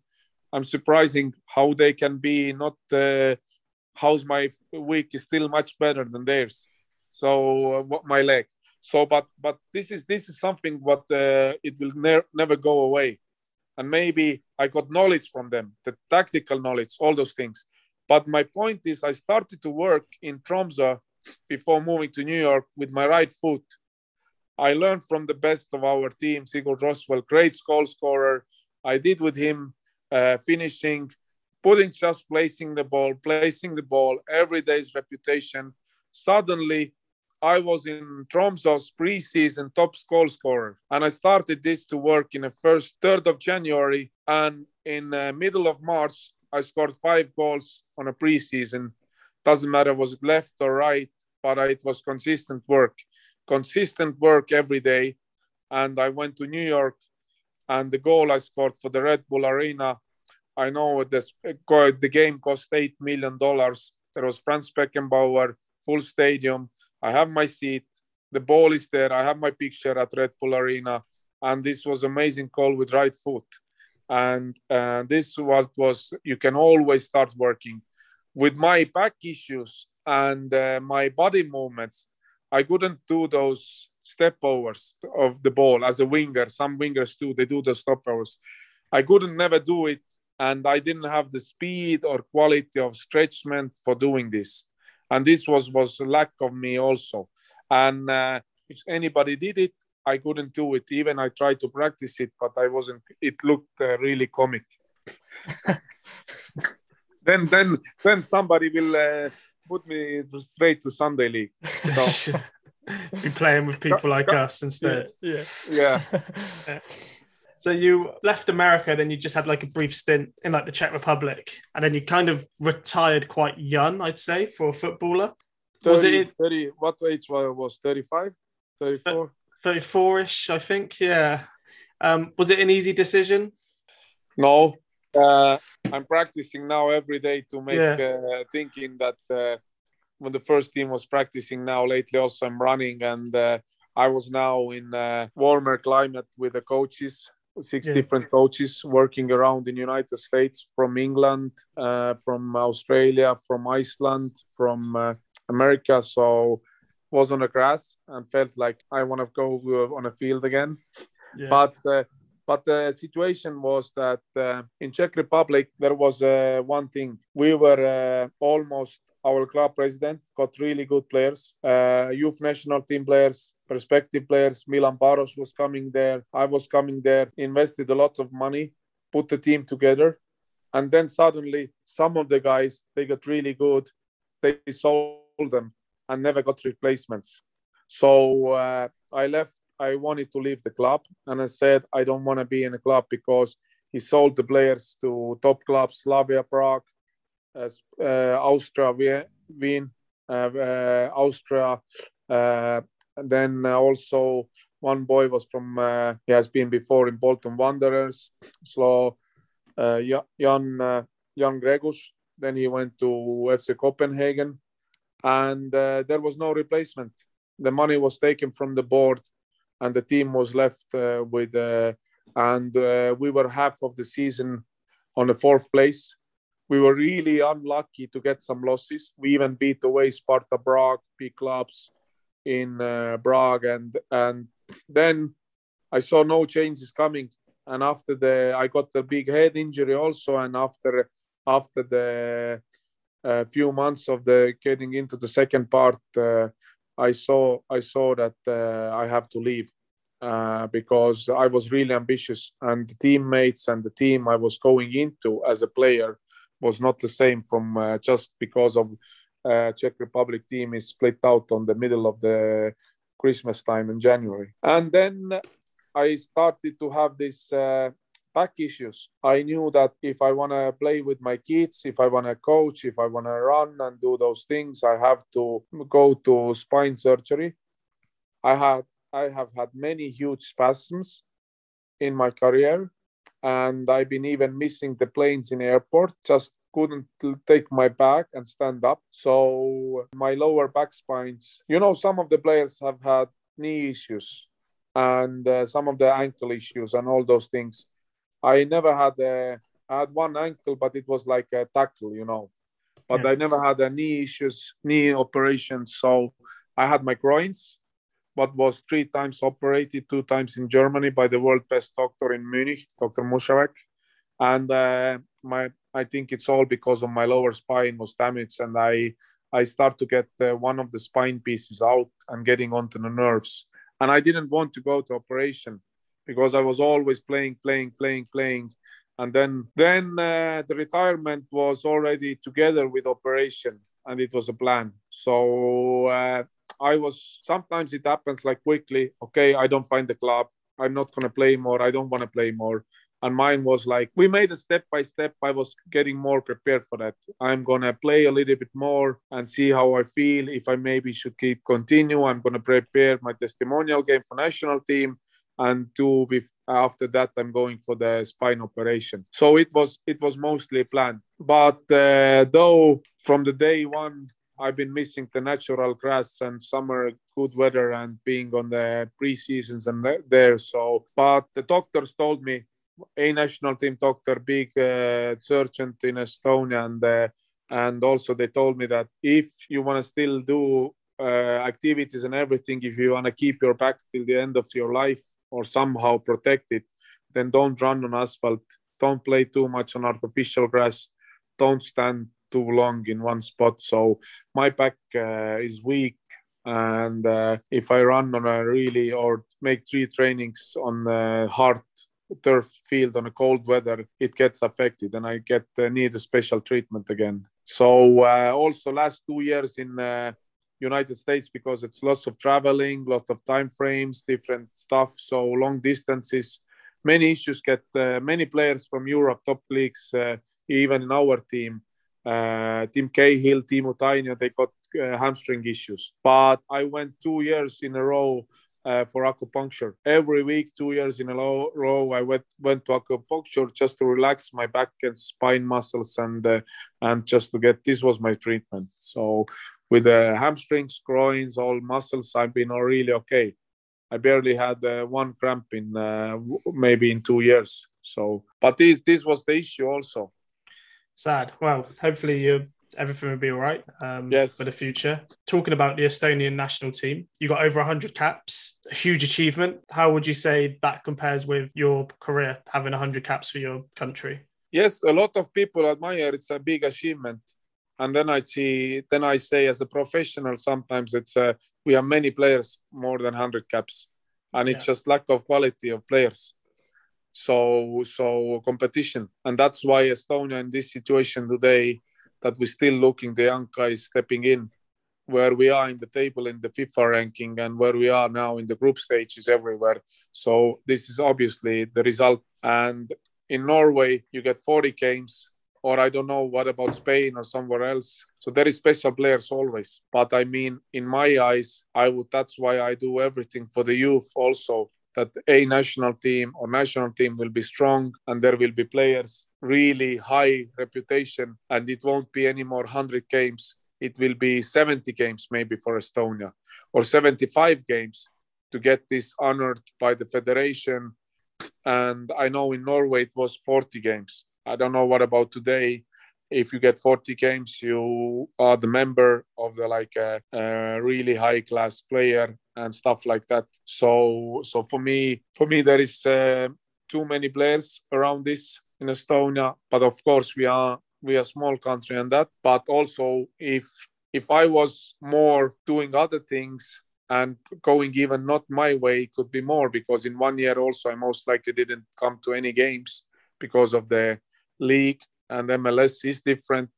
i'm surprising how they can be not uh, how's my week is still much better than theirs. So uh, my leg. So but but this is this is something what uh, it will ne- never go away. And maybe i got knowledge from them the tactical knowledge all those things. But my point is i started to work in tromsø before moving to new york with my right foot I learned from the best of our team, Sigurd Rushfeldt, great goal scorer. I did with him uh, finishing, putting just placing the ball, placing the ball, every day's reputation. Suddenly, I was in Tromsø's preseason top goal scorer, and I started this to work in the first third of January. And in the middle of March, I scored five goals on a preseason. Doesn't matter was it left or right, but it was consistent work, consistent work every day. And I went to New York, and the goal I scored for the Red Bull Arena, I know this the game cost eight million dollars. There was Franz Beckenbauer, full stadium. I have my seat. The ball is there. I have my picture at Red Bull Arena, and this was amazing call with right foot and uh, this was was you can always start working with my back issues and uh, my body movements i couldn't do those step overs of the ball as a winger some wingers do they do the stop overs i couldn't never do it and i didn't have the speed or quality of stretchment for doing this and this was was lack of me also and uh, if anybody did it I couldn't do it. Even I tried to practice it, but I wasn't. It looked uh, really comic. then, then, then somebody will uh, put me straight to Sunday league. So. Be playing with people like us instead. Yeah. yeah. yeah. So you left America, then you just had like a brief stint in like the Czech Republic, and then you kind of retired quite young, I'd say, for a footballer. 30, was it 30, what age was 35 34 34ish, I think. Yeah. Um, was it an easy decision? No. Uh, I'm practicing now every day to make yeah. uh, thinking that uh, when the first team was practicing now lately, also I'm running and uh, I was now in a warmer climate with the coaches six yeah. different coaches working around in United States from England, uh, from Australia, from Iceland, from uh, America. So was on the grass and felt like I want to go on a field again. Yeah. But uh, but the situation was that uh, in Czech Republic there was uh, one thing. We were uh, almost our club president got really good players, uh, youth national team players, prospective players. Milan Baros was coming there. I was coming there. Invested a lot of money, put the team together, and then suddenly some of the guys they got really good. They sold them and never got replacements. So uh, I left. I wanted to leave the club, and I said I don't want to be in a club because he sold the players to top clubs, Slavia Prague, uh, uh, Austria Wien, uh, uh, Austria. Uh, and then also one boy was from he has been before in Bolton Wanderers. So Jan Jan Gregus. Then he went to FC Copenhagen and uh, there was no replacement. The money was taken from the board, and the team was left uh, with, uh, and uh, we were half of the season on the fourth place. We were really unlucky to get some losses. We even beat away Sparta Prague, big clubs in uh, Prague, and and then I saw no changes coming. And after the, I got the big head injury also, and after after the a few months of the getting into the second part, uh, I saw I saw that uh, I have to leave uh, because I was really ambitious, and the teammates and the team I was going into as a player was not the same from uh, just because of uh, Czech Republic team is split out on the middle of the Christmas time in January, and then I started to have this uh, back issues. I knew that if I want to play with my kids, if I want to coach, if I want to run and do those things, I have to go to spine surgery. I had I have had many huge spasms in my career, and I've been even missing the planes in the airport. Just couldn't take my back and stand up. So my lower back spines. You know, some of the players have had knee issues and uh, some of the ankle issues and all those things I never had a I had one ankle, but it was like a tackle, you know. But yeah. I never had a knee issues, knee operations. So I had my groins, but was three times operated, two times in Germany by the world best doctor in Munich, Dr. Muschaweck. And uh, my I think it's all because of my lower spine was damaged, and I I start to get uh, one of the spine pieces out and getting onto the nerves. And I didn't want to go to operation because I was always playing, playing, playing, playing. And then, then uh, the retirement was already together with operation, and it was a plan. So uh, I was sometimes it happens like quickly. Okay, I don't find the club. I'm not gonna play more. I don't want to play more. and mine was like we made a step by step i was getting more prepared for that i'm gonna play a little bit more and see how i feel if i maybe should keep continue i'm gonna prepare my testimonial game for national team and two after that i'm going for the spine operation so it was it was mostly planned but uh, though from the day one I've been missing the natural grass and summer good weather and being on the pre-seasons and there. So, but the doctors told me, a national team doctor, big uh, surgeon in Estonia, and uh, and also they told me that if you want to still do activities and everything, if you want to keep your back till the end of your life or somehow protect it, then don't run on asphalt, don't play too much on artificial grass, don't stand too long in one spot. So my back uh, is weak. And uh, if I run on a really or make three trainings on a hard turf field on a cold weather, it gets affected and I get uh, need a special treatment again. So uh, also last two years in uh, United States because it's lots of traveling, lots of time frames, different stuff. So long distances, many issues get uh, many players from Europe top leagues, even in our team uh, Tim Cahill, Teemu Tainio, they got uh, hamstring issues. But I went two years in a row uh, for acupuncture. Every week, two years in a row, I went went to acupuncture just to relax my back and spine muscles and uh, and just to get this was my treatment. So with the hamstrings, groins, all muscles, I've been really okay. I barely had uh, one cramp in uh, maybe in two years. So, but this this was the issue also sad. Well, hopefully you everything will be all right um, yes. for the future. Talking about the Estonian national team, you got over 100 caps, a huge achievement. How would you say that compares with your career, having 100 caps for your country? Yes, a lot of people admire it's a big achievement. And then I see, then I say, as a professional, sometimes it's uh, we have many players more than 100 caps, and it's just lack of quality of players. So so competition. And that's why estonia in this situation today that we're still looking the young guys stepping in. Where we are in the table in the fifa ranking and where we are now in the group stages everywhere. So this is obviously the result. And in norway you get 40 games or i don't know what about spain or somewhere else. So there is special players always. But i mean in my eyes i would that's why i do everything for the youth also that a national team or national team will be strong and there will be players really high reputation and it won't be any more 100 games. It will be 70 games maybe for estonia or 75 games to get this honored by the federation. And i know in norway it was 40 games i don't know what about today. If you get 40 games you are the member of the like a, a, really high class player and stuff like that. So so for me for me there is uh, too many players around this in estonia but of course we are we are small country and that. But also if if i was more doing other things and going even not my way could be more because in one year also i most likely didn't come to any games because of the league and MLS is different.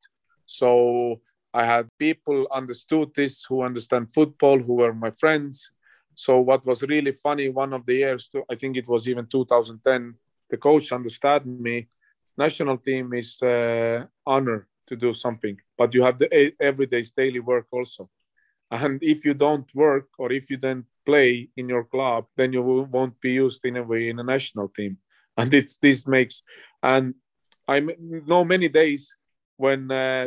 So I had people understood this who understand football, who were my friends. So what was really funny, one of the years, I think it was even 2010, the coach understood me. National team is uh, honor to do something, but you have the everyday's daily work also. And if you don't work or if you don't play in your club, then you won't be used in a way in a national team. And it's this makes and I know many days when uh,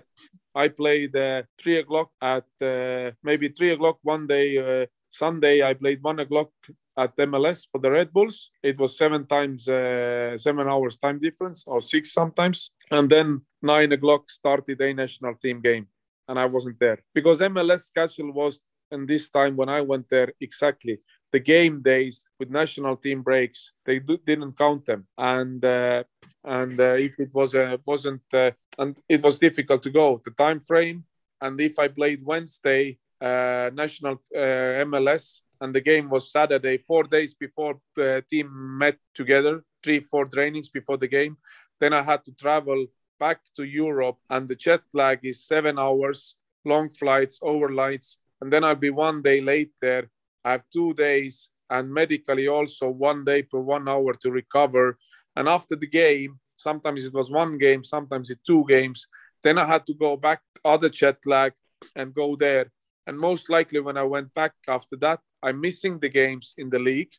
I played uh, three o'clock at uh, maybe three o'clock one day. Uh, Sunday I played one o'clock at MLS for the Red Bulls. It was seven times uh, seven hours time difference or six sometimes, and then nine o'clock started a national team game, and I wasn't there because MLS schedule was. And this time when I went there, exactly the game days with national team breaks they do, didn't count them. And uh, and uh, if it was uh, wasn't uh, and it was difficult to go. The time frame and if i played wednesday uh, national uh, mls and the game was saturday four days before the team met together three four trainings before the game then i had to travel back to europe and the jet lag is seven hours long flights overnights and then i'll be one day late there I have two days and medically also one day per one hour to recover And after the game, sometimes it was one game, sometimes it two games. Then I had to go back other jet lag and go there. And most likely, when I went back after that, I'm missing the games in the league.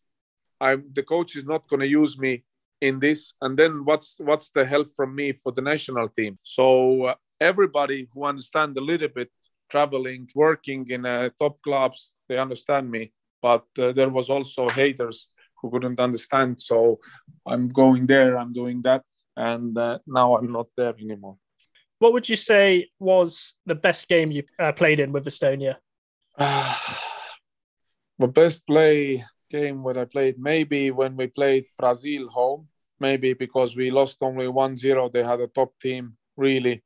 I'm the coach is not going to use me in this. And then what's what's the help from me for the national team? So uh, everybody who understand a little bit traveling, working in uh, top clubs, they understand me. But uh, there was also haters who couldn't understand. So I'm going there. I'm doing that, and uh, now I'm not there anymore. What would you say was the best game you uh, played in with Estonia? the best play game what I played, maybe when we played Brazil home, maybe because we lost only 1-0. They had a top team, really.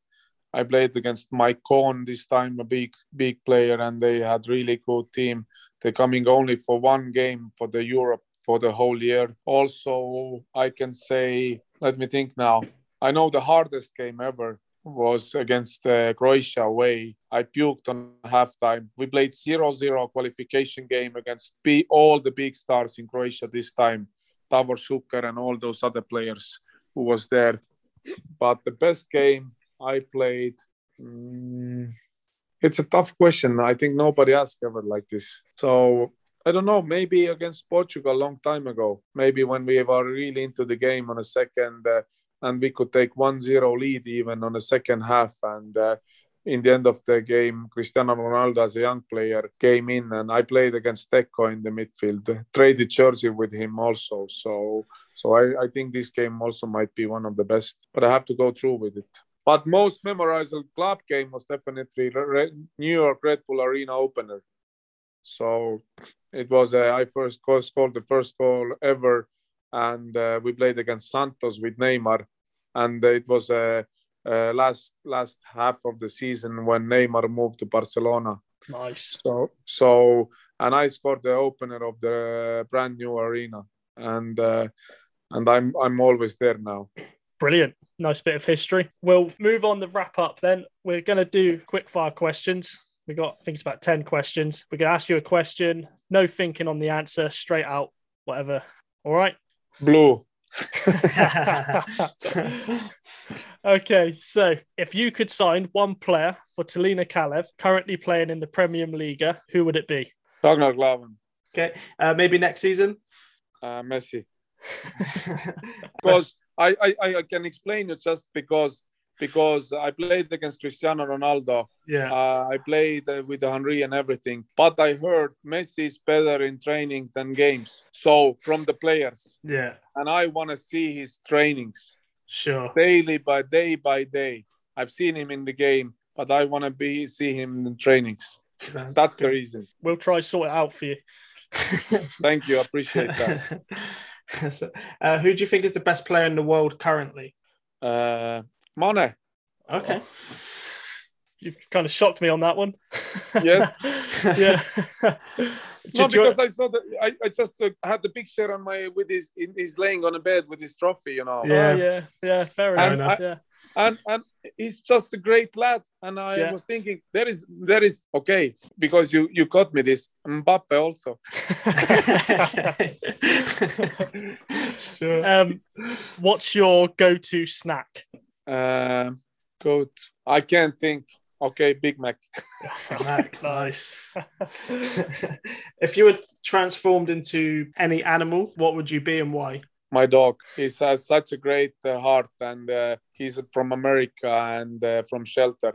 I played against Maicon this time, a big, big player, and they had really good team. They're coming only for one game for the Europe for the whole year. Also, I can say, let me think now. I know the hardest game ever was against uh, Croatia away. I puked on halftime. We played 0-0 qualification game against B- all the big stars in Croatia this time. Davor Šuker and all those other players who was there. But the best game I played, mm, it's a tough question. I think nobody asked ever like this. So I don't know. Maybe against Portugal a long time ago. Maybe when we were really into the game on a second. Uh, and we could take 1-0 lead even on the second half and uh, in the end of the game, Cristiano Ronaldo as a young player came in and I played against Deco in the midfield, traded jersey with him also. So so I, I think this game also might be one of the best, but I have to go through with it. But most memorable club game was definitely New York Red Bull Arena opener. So it was uh, I first scored the first goal ever and uh, we played against Santos with Neymar, and it was uh, uh, last last half of the season when Neymar moved to Barcelona. Nice. So so and I scored the opener of the brand new arena, and uh, and I'm I'm always there now. Brilliant. Nice bit of history. We'll move on the wrap up then. We're going to do quick fire questions. We got, I think it's about 10 questions. We're going to ask you a question, no thinking on the answer, straight out, whatever. All right. Blue. okay, so if you could sign one player for Tallinna Kalev, currently playing in the Premier League, who would it be? Ragnar Klavan. Okay, uh, maybe next season. Uh, Messi. because I, I, I can explain it just because because I played against Cristiano Ronaldo. Yeah. Uh, I played uh, with Henry and everything. But I heard Messi is better in training than games. So from the players. Yeah. And I want to see his trainings. Sure. Daily by day by day. I've seen him in the game, but I want to be see him in the trainings. That's the reason. We'll try sort it out for you. Thank you. I appreciate that. so, uh, who do you think is the best player in the world currently? Uh, Mane. Okay. You've kind of shocked me on that one. Yes. yeah. no, because I saw that I, I just uh, had the picture on my with his he's laying on a bed with his trophy, you know. Yeah, oh, yeah, yeah. Fair and enough. I, yeah. And and he's just a great lad. And I Yeah. was thinking there is there is okay because you you caught me this Mbappe also. sure. Um, what's your go-to snack? Uh, good. I can't think. Okay, Big Mac. Mac, nice. if you were transformed into any animal, what would you be and why? My dog. He has such a great uh, heart, and uh, he's from America and uh, from shelter.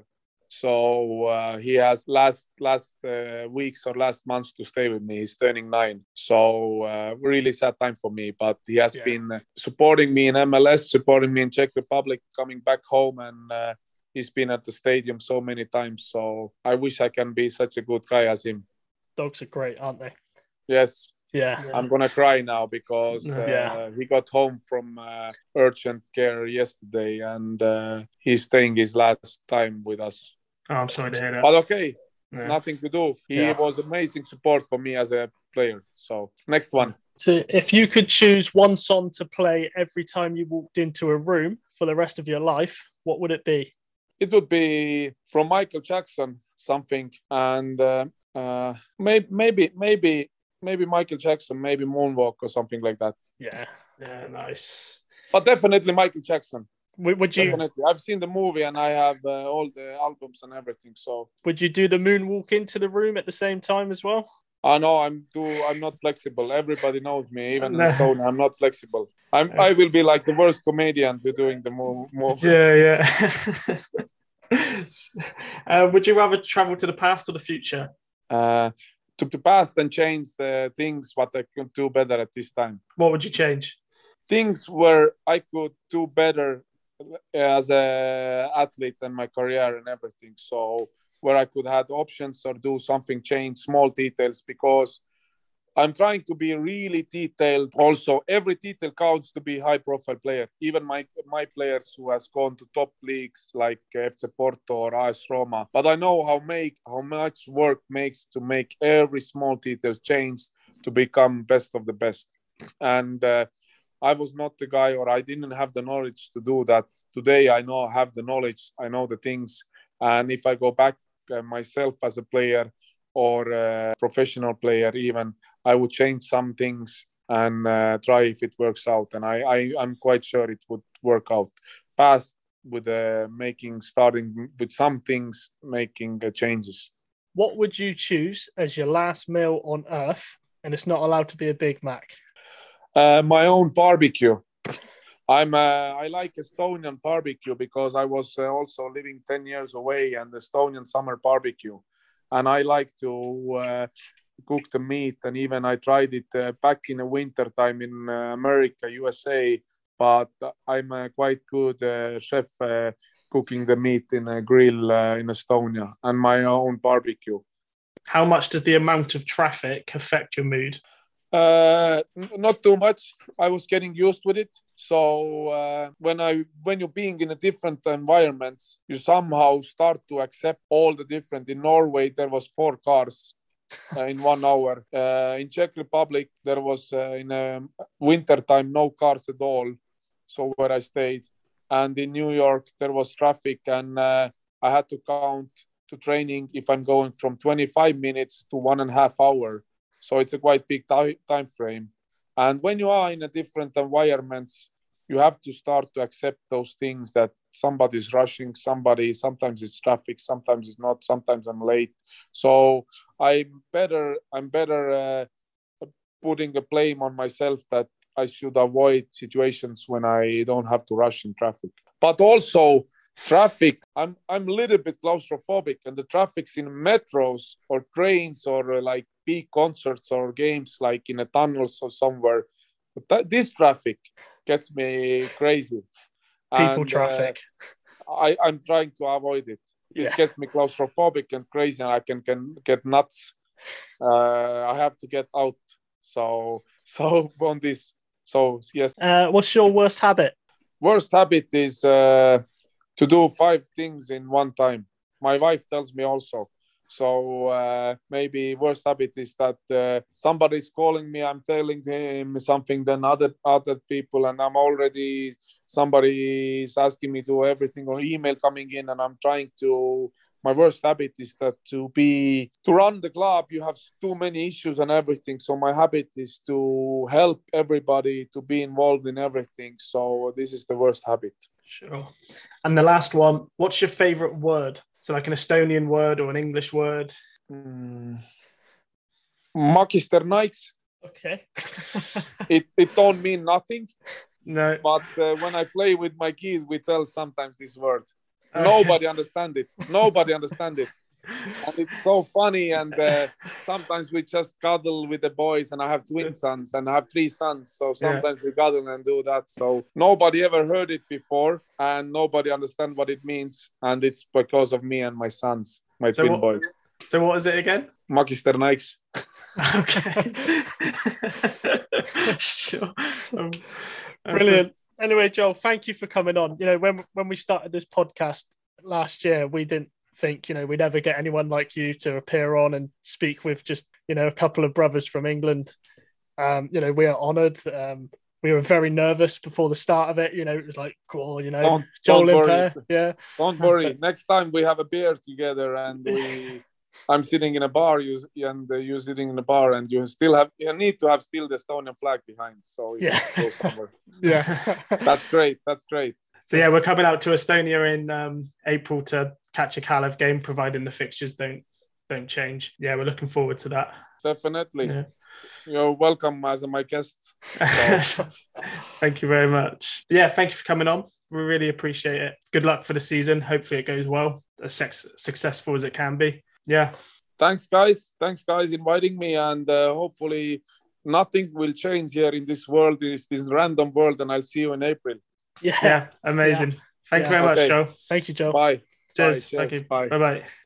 So uh, he has last last uh, weeks or last months to stay with me. He's turning nine, so uh, really sad time for me. But he has Yeah. been supporting me in MLS, supporting me in Czech Republic, coming back home, and uh, he's been at the stadium so many times. So I wish I can be such a good guy as him. Dogs are great, aren't they? Yes, Yeah. I'm gonna cry now because uh, Yeah. he got home from uh, urgent care yesterday, and uh, he's staying his last time with us. Oh, I'm sorry to hear that. But okay, Yeah. nothing to do. He Yeah. was amazing support for me as a player. So next one, So, if you could choose one song to play every time you walked into a room for the rest of your life, what would it be? it would be from Michael Jackson something, and uh, uh, maybe maybe maybe maybe Michael Jackson, maybe Moonwalk or something like that. Yeah. Yeah, nice. but definitely Michael Jackson. Would, you Definitely, I've seen the movie and I have uh, all the albums and everything. So would you do the moonwalk into the room at the same time as well? I know I'm too. I'm not flexible. Everybody knows me, even No. in Stone. I'm not flexible. I'm. I will be like the worst comedian to doing the move. move. Yeah, yeah. uh, would you rather travel to the past or the future? Uh, to the past and change the things what I could do better at this time. What would you change? Things where I could do better uh, as a athlete and my career and everything. So where I could have options or do something, change small details because I'm trying to be really detailed. Also, every detail counts to be high profile player. Even my my players who has gone to top leagues like FC Porto or AS Roma. But I know how make how much work makes to make every small detail change to become best of the best. And uh, I was not the guy, or I didn't have the knowledge to do that. Today, I know have the knowledge. I know the things, and if I go back uh, myself as a player or a professional player, even I would change some things and uh, try if it works out. And I, I I'm quite sure it would work out. Past with uh, making starting with some things, making uh, changes. What would you choose as your last meal on Earth? And it's not allowed to be a Big Mac. Uh, my own barbecue. I'm uh, I like Estonian barbecue because I was uh, also living 10 years away and Estonian summer barbecue and I like to uh, cook the meat and even I tried it uh, back in the winter time in uh, America USA but I'm a quite good chef cooking the meat in a grill in Estonia and my own barbecue How much does the amount of traffic affect your mood? Uh, not too much. I was getting used with it. So uh, when I when you're being in a different environments, you somehow start to accept all the different. In Norway, there was four cars uh, in one hour. Uh, in Czech Republic, there was uh, in um, winter time no cars at all. So where I stayed, and in New York there was traffic, and I had to count to training if I'm going from 25 minutes to one and a half hour so it's a quite big ti- time frame. And when you are in a different environments you have to start to accept those things that somebody's rushing somebody sometimes it's traffic sometimes it's not sometimes i'm late. So i'm better i'm better uh, putting a blame on myself that i should avoid situations when i don't have to rush in traffic. But also traffic i'm i'm a little bit claustrophobic and the traffic's in metros or trains or uh, like big concerts or games like in a tunnels or somewhere but that, this traffic gets me crazy People And, uh, traffic. I, I'm trying to avoid it. It Yeah. gets me claustrophobic and crazy, and I can can get nuts. Uh, I have to get out. So so on this. So yes, Uh, what's your worst habit? worst habit is uh, to do five things in one time. My wife tells me also. So uh, maybe worst habit is that uh, somebody's calling me. I'm telling him something, then other other people, and I'm already somebody is asking me to do everything or email coming in, and I'm trying to. My worst habit is that to be to run the club, you have too many issues and everything. So my habit is to help everybody to be involved in everything. So this is the worst habit. Sure. And the last one, what's your favorite word? So, like an Estonian word or an English word? Mm. Magister Nikes. Okay. It it don't mean nothing, No. but uh, when I play with my kids, we tell sometimes this word. Nobody understand it. Nobody understand it, and it's so funny. And uh, sometimes we just cuddle with the boys, and I have twin sons, and I have three sons. So sometimes we cuddle and do that. So nobody ever heard it before, and nobody understand what it means. And it's because of me and my sons, my So twin what- boys. So, what is it again? Magister Nikes. Okay. sure. Um, Brilliant. Anyway, Joel, thank you for coming on. You know, when when we started this podcast last year, we didn't think you know we'd ever get anyone like you to appear on and speak with just you know a couple of brothers from England. Um, you know, we are honoured. Um, we were very nervous before the start of it. You know, it was like, cool, you know, Don't, Joel don't in worry. there. Yeah. Don't worry. Next time we have a beer together and we I'm sitting in a bar, you and uh, you're sitting in a bar, and you still have you need to have still the Estonian flag behind. So Yeah. go somewhere. yeah. That's great. That's great. So yeah, we're coming out to Estonia in um, April to catch a Kalev game, providing the fixtures don't don't change. Yeah, we're looking forward to that. Definitely. Yeah. You're welcome as my guest. thank you very much. Yeah, thank you for coming on. We really appreciate it. Good luck for the season. Hopefully, it goes well, as successful as it can be. Yeah, Thanks, guys. Thanks, guys, inviting me, and uh, hopefully nothing will change here in this world, in this, this random world, and I'll see you in April. yeah. yeah, amazing. Thank you Yeah. very much, Joe. Thank you, Joe. Bye. Cheers. Bye. Thank Cheers. you. Bye. Bye bye.